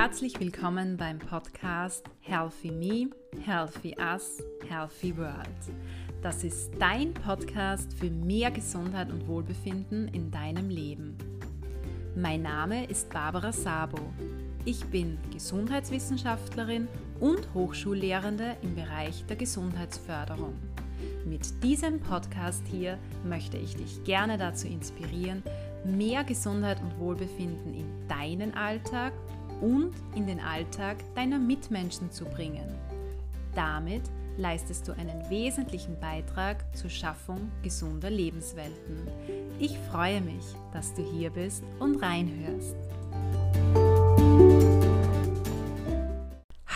Herzlich willkommen beim Podcast Healthy Me, Healthy Us, Healthy World. Das ist dein Podcast für mehr Gesundheit und Wohlbefinden in deinem Leben. Mein Name ist Barbara Sabo. Ich bin Gesundheitswissenschaftlerin und Hochschullehrende im Bereich der Gesundheitsförderung. Mit diesem Podcast hier möchte ich dich gerne dazu inspirieren, mehr Gesundheit und Wohlbefinden in deinen Alltag und in den Alltag deiner Mitmenschen zu bringen. Damit leistest du einen wesentlichen Beitrag zur Schaffung gesunder Lebenswelten. Ich freue mich, dass du hier bist und reinhörst.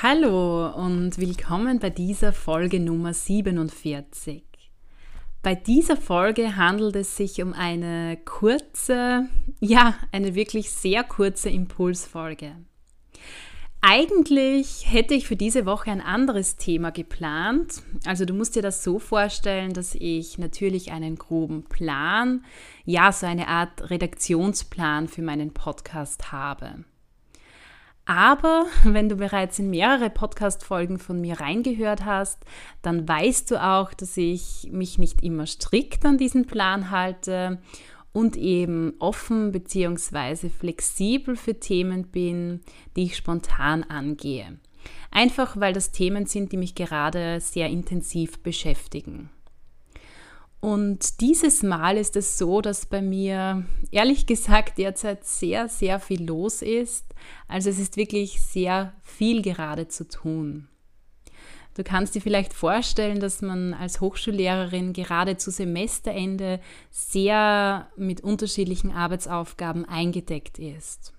Hallo und willkommen bei dieser Folge Nummer 47. Bei dieser Folge handelt es sich um eine kurze, ja, eine wirklich sehr kurze Impulsfolge. Eigentlich hätte ich für diese Woche ein anderes Thema geplant. Also du musst dir das so vorstellen, dass ich natürlich einen groben Plan, ja, so eine Art Redaktionsplan für meinen Podcast habe. Aber wenn du bereits in mehrere Podcast-Folgen von mir reingehört hast, dann weißt du auch, dass ich mich nicht immer strikt an diesen Plan halte und eben offen bzw. flexibel für Themen bin, die ich spontan angehe. Einfach weil das Themen sind, die mich gerade sehr intensiv beschäftigen. Und dieses Mal ist es so, dass bei mir ehrlich gesagt derzeit sehr, sehr viel los ist. Also es ist wirklich sehr viel gerade zu tun. Du kannst dir vielleicht vorstellen, dass man als Hochschullehrerin gerade zu Semesterende sehr mit unterschiedlichen Arbeitsaufgaben eingedeckt ist.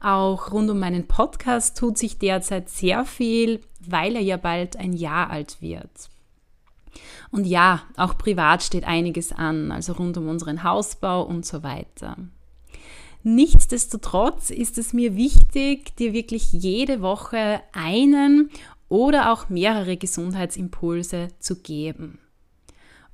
Auch rund um meinen Podcast tut sich derzeit sehr viel, weil er ja bald ein Jahr alt wird. Und ja, auch privat steht einiges an, also rund um unseren Hausbau und so weiter. Nichtsdestotrotz ist es mir wichtig, dir wirklich jede Woche einen oder auch mehrere Gesundheitsimpulse zu geben.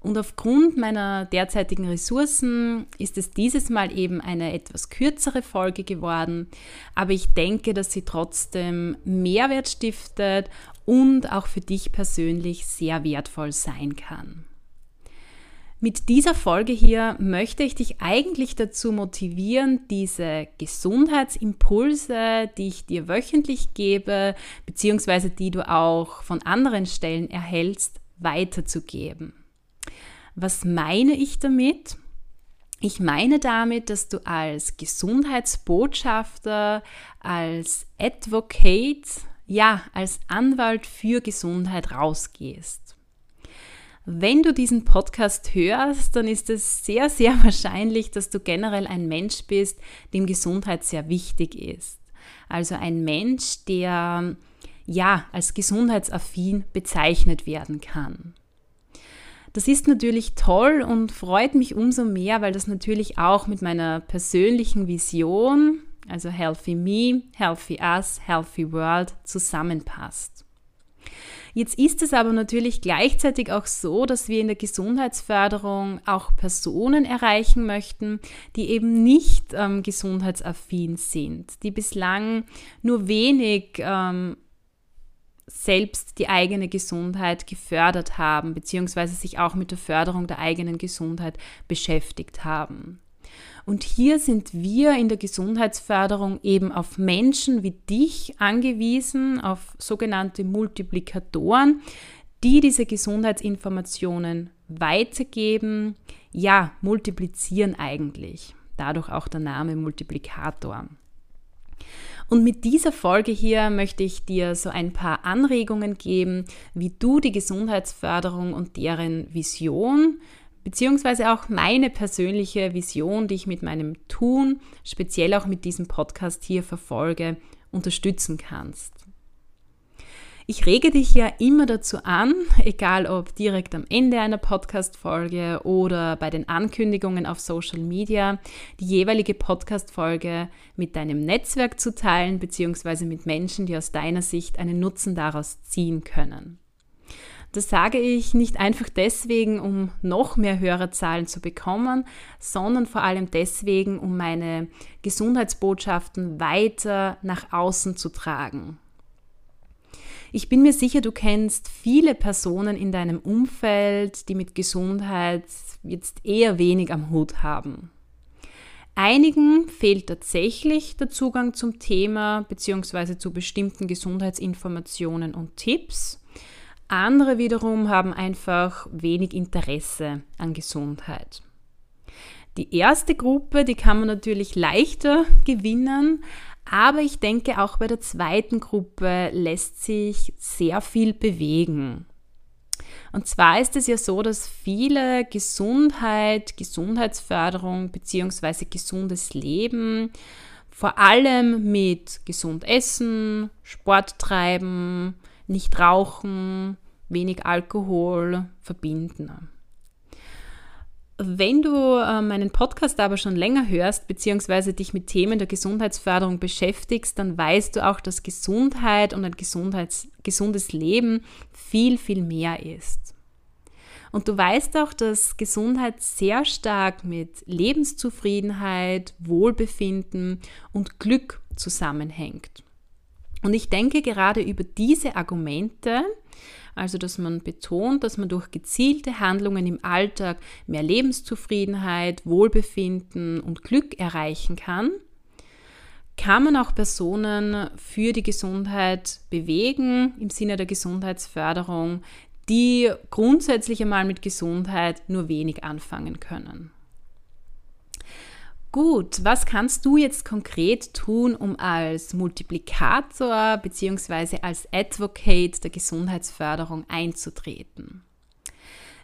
Und aufgrund meiner derzeitigen Ressourcen ist es dieses Mal eben eine etwas kürzere Folge geworden, aber ich denke, dass sie trotzdem Mehrwert stiftet und auch für dich persönlich sehr wertvoll sein kann. Mit dieser Folge hier möchte ich dich eigentlich dazu motivieren, diese Gesundheitsimpulse, die ich dir wöchentlich gebe, beziehungsweise die du auch von anderen Stellen erhältst, weiterzugeben. Was meine ich damit? Ich meine damit, dass du als Gesundheitsbotschafter, als Advocate, ja, als Anwalt für Gesundheit rausgehst. Wenn du diesen Podcast hörst, dann ist es sehr, sehr wahrscheinlich, dass du generell ein Mensch bist, dem Gesundheit sehr wichtig ist. Also ein Mensch, der ja als gesundheitsaffin bezeichnet werden kann. Das ist natürlich toll und freut mich umso mehr, weil das natürlich auch mit meiner persönlichen Vision, also Healthy Me, Healthy Us, Healthy World zusammenpasst. Jetzt ist es aber natürlich gleichzeitig auch so, dass wir in der Gesundheitsförderung auch Personen erreichen möchten, die eben nicht ähm, gesundheitsaffin sind, die bislang nur wenig ähm, selbst die eigene Gesundheit gefördert haben, beziehungsweise sich auch mit der Förderung der eigenen Gesundheit beschäftigt haben. Und hier sind wir in der Gesundheitsförderung eben auf Menschen wie dich angewiesen, auf sogenannte Multiplikatoren, die diese Gesundheitsinformationen weitergeben, ja, multiplizieren eigentlich. Dadurch auch der Name Multiplikator. Und mit dieser Folge hier möchte ich dir so ein paar Anregungen geben, wie du die Gesundheitsförderung und deren Vision beziehungsweise auch meine persönliche Vision, die ich mit meinem Tun, speziell auch mit diesem Podcast hier verfolge, unterstützen kannst. Ich rege dich ja immer dazu an, egal ob direkt am Ende einer Podcast-Folge oder bei den Ankündigungen auf Social Media, die jeweilige Podcast-Folge mit deinem Netzwerk zu teilen, beziehungsweise mit Menschen, die aus deiner Sicht einen Nutzen daraus ziehen können. Das sage ich nicht einfach deswegen, um noch mehr Hörerzahlen zu bekommen, sondern vor allem deswegen, um meine Gesundheitsbotschaften weiter nach außen zu tragen. Ich bin mir sicher, du kennst viele Personen in deinem Umfeld, die mit Gesundheit jetzt eher wenig am Hut haben. Einigen fehlt tatsächlich der Zugang zum Thema bzw. zu bestimmten Gesundheitsinformationen und Tipps. Andere wiederum haben einfach wenig Interesse an Gesundheit. Die erste Gruppe, die kann man natürlich leichter gewinnen, aber ich denke auch bei der zweiten Gruppe lässt sich sehr viel bewegen. Und zwar ist es ja so, dass viele Gesundheit, Gesundheitsförderung bzw. gesundes Leben vor allem mit gesund essen, Sport treiben, nicht rauchen, wenig Alkohol verbinden. Wenn du äh, meinen Podcast aber schon länger hörst, beziehungsweise dich mit Themen der Gesundheitsförderung beschäftigst, dann weißt du auch, dass Gesundheit und ein Gesundheits gesundes Leben viel, viel mehr ist. Und du weißt auch, dass Gesundheit sehr stark mit Lebenszufriedenheit, Wohlbefinden und Glück zusammenhängt. Und ich denke gerade über diese Argumente, also dass man betont, dass man durch gezielte Handlungen im Alltag mehr Lebenszufriedenheit, Wohlbefinden und Glück erreichen kann, kann man auch Personen für die Gesundheit bewegen im Sinne der Gesundheitsförderung, die grundsätzlich einmal mit Gesundheit nur wenig anfangen können. Gut, was kannst du jetzt konkret tun, um als Multiplikator bzw. als Advocate der Gesundheitsförderung einzutreten?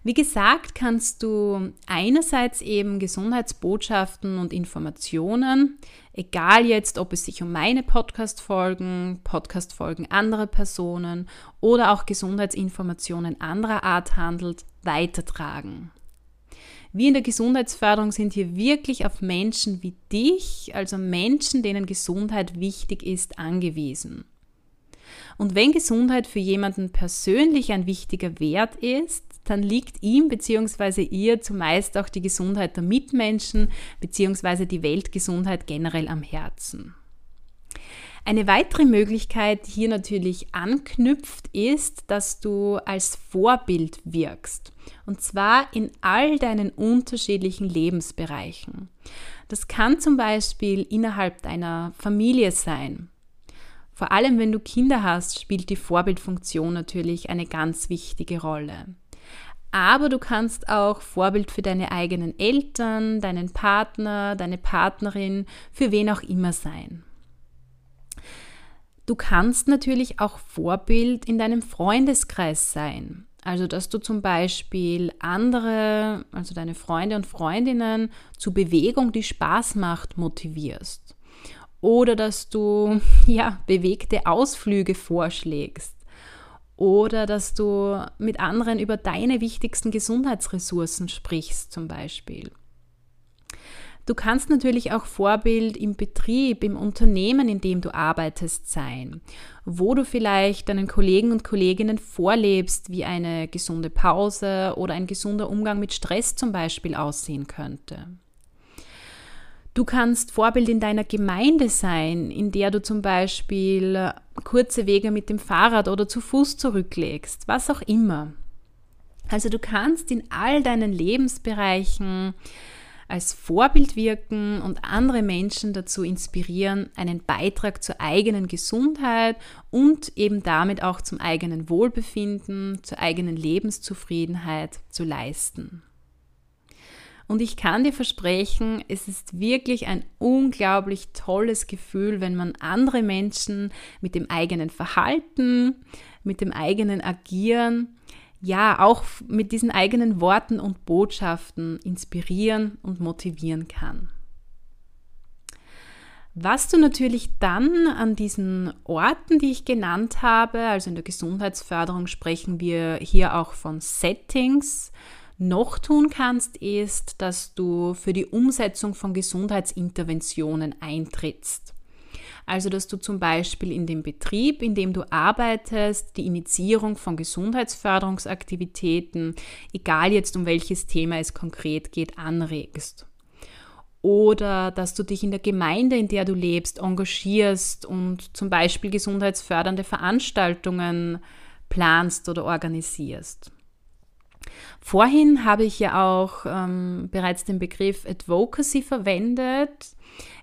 Wie gesagt, kannst du einerseits eben Gesundheitsbotschaften und Informationen, egal jetzt, ob es sich um meine Podcast-Folgen, Podcast-Folgen anderer Personen oder auch Gesundheitsinformationen anderer Art handelt, weitertragen. Wir in der Gesundheitsförderung sind hier wirklich auf Menschen wie dich, also Menschen, denen Gesundheit wichtig ist, angewiesen. Und wenn Gesundheit für jemanden persönlich ein wichtiger Wert ist, dann liegt ihm bzw. ihr zumeist auch die Gesundheit der Mitmenschen bzw. die Weltgesundheit generell am Herzen. Eine weitere Möglichkeit, die hier natürlich anknüpft, ist, dass du als Vorbild wirkst. Und zwar in all deinen unterschiedlichen Lebensbereichen. Das kann zum Beispiel innerhalb deiner Familie sein. Vor allem wenn du Kinder hast, spielt die Vorbildfunktion natürlich eine ganz wichtige Rolle. Aber du kannst auch Vorbild für deine eigenen Eltern, deinen Partner, deine Partnerin, für wen auch immer sein. Du kannst natürlich auch Vorbild in deinem Freundeskreis sein. Also, dass du zum Beispiel andere, also deine Freunde und Freundinnen zu Bewegung, die Spaß macht, motivierst. Oder dass du ja, bewegte Ausflüge vorschlägst. Oder dass du mit anderen über deine wichtigsten Gesundheitsressourcen sprichst, zum Beispiel. Du kannst natürlich auch Vorbild im Betrieb, im Unternehmen, in dem du arbeitest, sein, wo du vielleicht deinen Kollegen und Kolleginnen vorlebst, wie eine gesunde Pause oder ein gesunder Umgang mit Stress zum Beispiel aussehen könnte. Du kannst Vorbild in deiner Gemeinde sein, in der du zum Beispiel kurze Wege mit dem Fahrrad oder zu Fuß zurücklegst, was auch immer. Also du kannst in all deinen Lebensbereichen als Vorbild wirken und andere Menschen dazu inspirieren, einen Beitrag zur eigenen Gesundheit und eben damit auch zum eigenen Wohlbefinden, zur eigenen Lebenszufriedenheit zu leisten. Und ich kann dir versprechen, es ist wirklich ein unglaublich tolles Gefühl, wenn man andere Menschen mit dem eigenen Verhalten, mit dem eigenen Agieren ja auch mit diesen eigenen Worten und Botschaften inspirieren und motivieren kann. Was du natürlich dann an diesen Orten, die ich genannt habe, also in der Gesundheitsförderung sprechen wir hier auch von Settings, noch tun kannst, ist, dass du für die Umsetzung von Gesundheitsinterventionen eintrittst. Also, dass du zum Beispiel in dem Betrieb, in dem du arbeitest, die Initiierung von Gesundheitsförderungsaktivitäten, egal jetzt um welches Thema es konkret geht, anregst. Oder dass du dich in der Gemeinde, in der du lebst, engagierst und zum Beispiel gesundheitsfördernde Veranstaltungen planst oder organisierst. Vorhin habe ich ja auch ähm, bereits den Begriff Advocacy verwendet.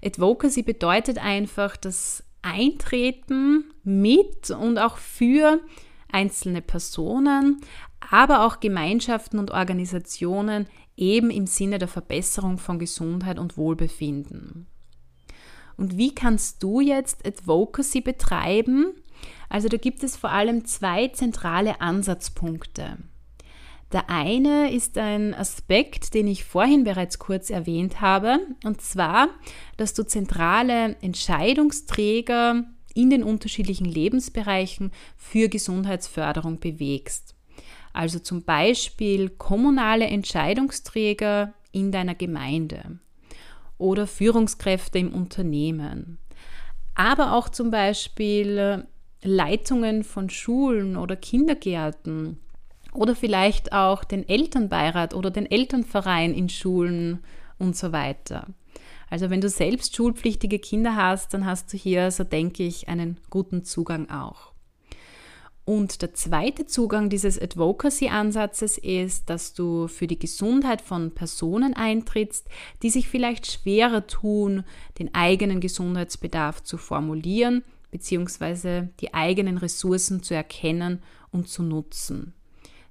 Advocacy bedeutet einfach das Eintreten mit und auch für einzelne Personen, aber auch Gemeinschaften und Organisationen eben im Sinne der Verbesserung von Gesundheit und Wohlbefinden. Und wie kannst du jetzt Advocacy betreiben? Also da gibt es vor allem zwei zentrale Ansatzpunkte. Der eine ist ein Aspekt, den ich vorhin bereits kurz erwähnt habe, und zwar, dass du zentrale Entscheidungsträger in den unterschiedlichen Lebensbereichen für Gesundheitsförderung bewegst. Also zum Beispiel kommunale Entscheidungsträger in deiner Gemeinde oder Führungskräfte im Unternehmen, aber auch zum Beispiel Leitungen von Schulen oder Kindergärten oder vielleicht auch den Elternbeirat oder den Elternverein in Schulen und so weiter. Also wenn du selbst schulpflichtige Kinder hast, dann hast du hier, so denke ich, einen guten Zugang auch. Und der zweite Zugang dieses Advocacy-Ansatzes ist, dass du für die Gesundheit von Personen eintrittst, die sich vielleicht schwerer tun, den eigenen Gesundheitsbedarf zu formulieren bzw. die eigenen Ressourcen zu erkennen und zu nutzen.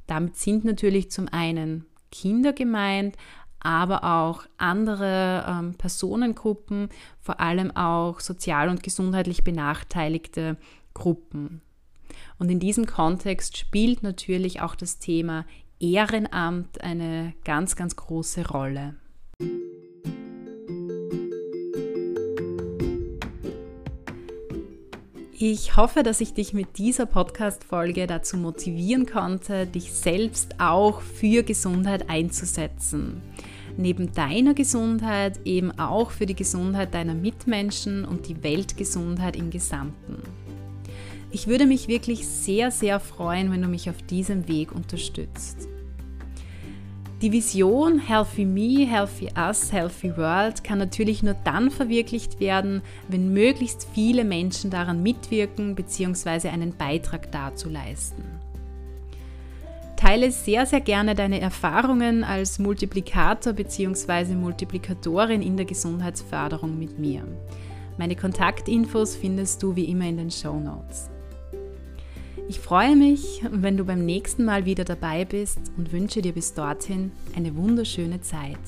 Damit sind natürlich zum einen Kinder gemeint, aber auch andere ähm, Personengruppen, vor allem auch sozial und gesundheitlich benachteiligte Gruppen. Und in diesem Kontext spielt natürlich auch das Thema Ehrenamt eine ganz, ganz große Rolle. Ich hoffe, dass ich dich mit dieser Podcast-Folge dazu motivieren konnte, dich selbst auch für Gesundheit einzusetzen. Neben deiner Gesundheit eben auch für die Gesundheit deiner Mitmenschen und die Weltgesundheit im Gesamten. Ich würde mich wirklich sehr, sehr freuen, wenn du mich auf diesem Weg unterstützt. Die Vision Healthy Me, Healthy Us, Healthy World kann natürlich nur dann verwirklicht werden, wenn möglichst viele Menschen daran mitwirken bzw. einen Beitrag dazu leisten. Teile sehr, sehr gerne deine Erfahrungen als Multiplikator bzw. Multiplikatorin in der Gesundheitsförderung mit mir. Meine Kontaktinfos findest du wie immer in den Show Notes. Ich freue mich, wenn du beim nächsten Mal wieder dabei bist und wünsche dir bis dorthin eine wunderschöne Zeit.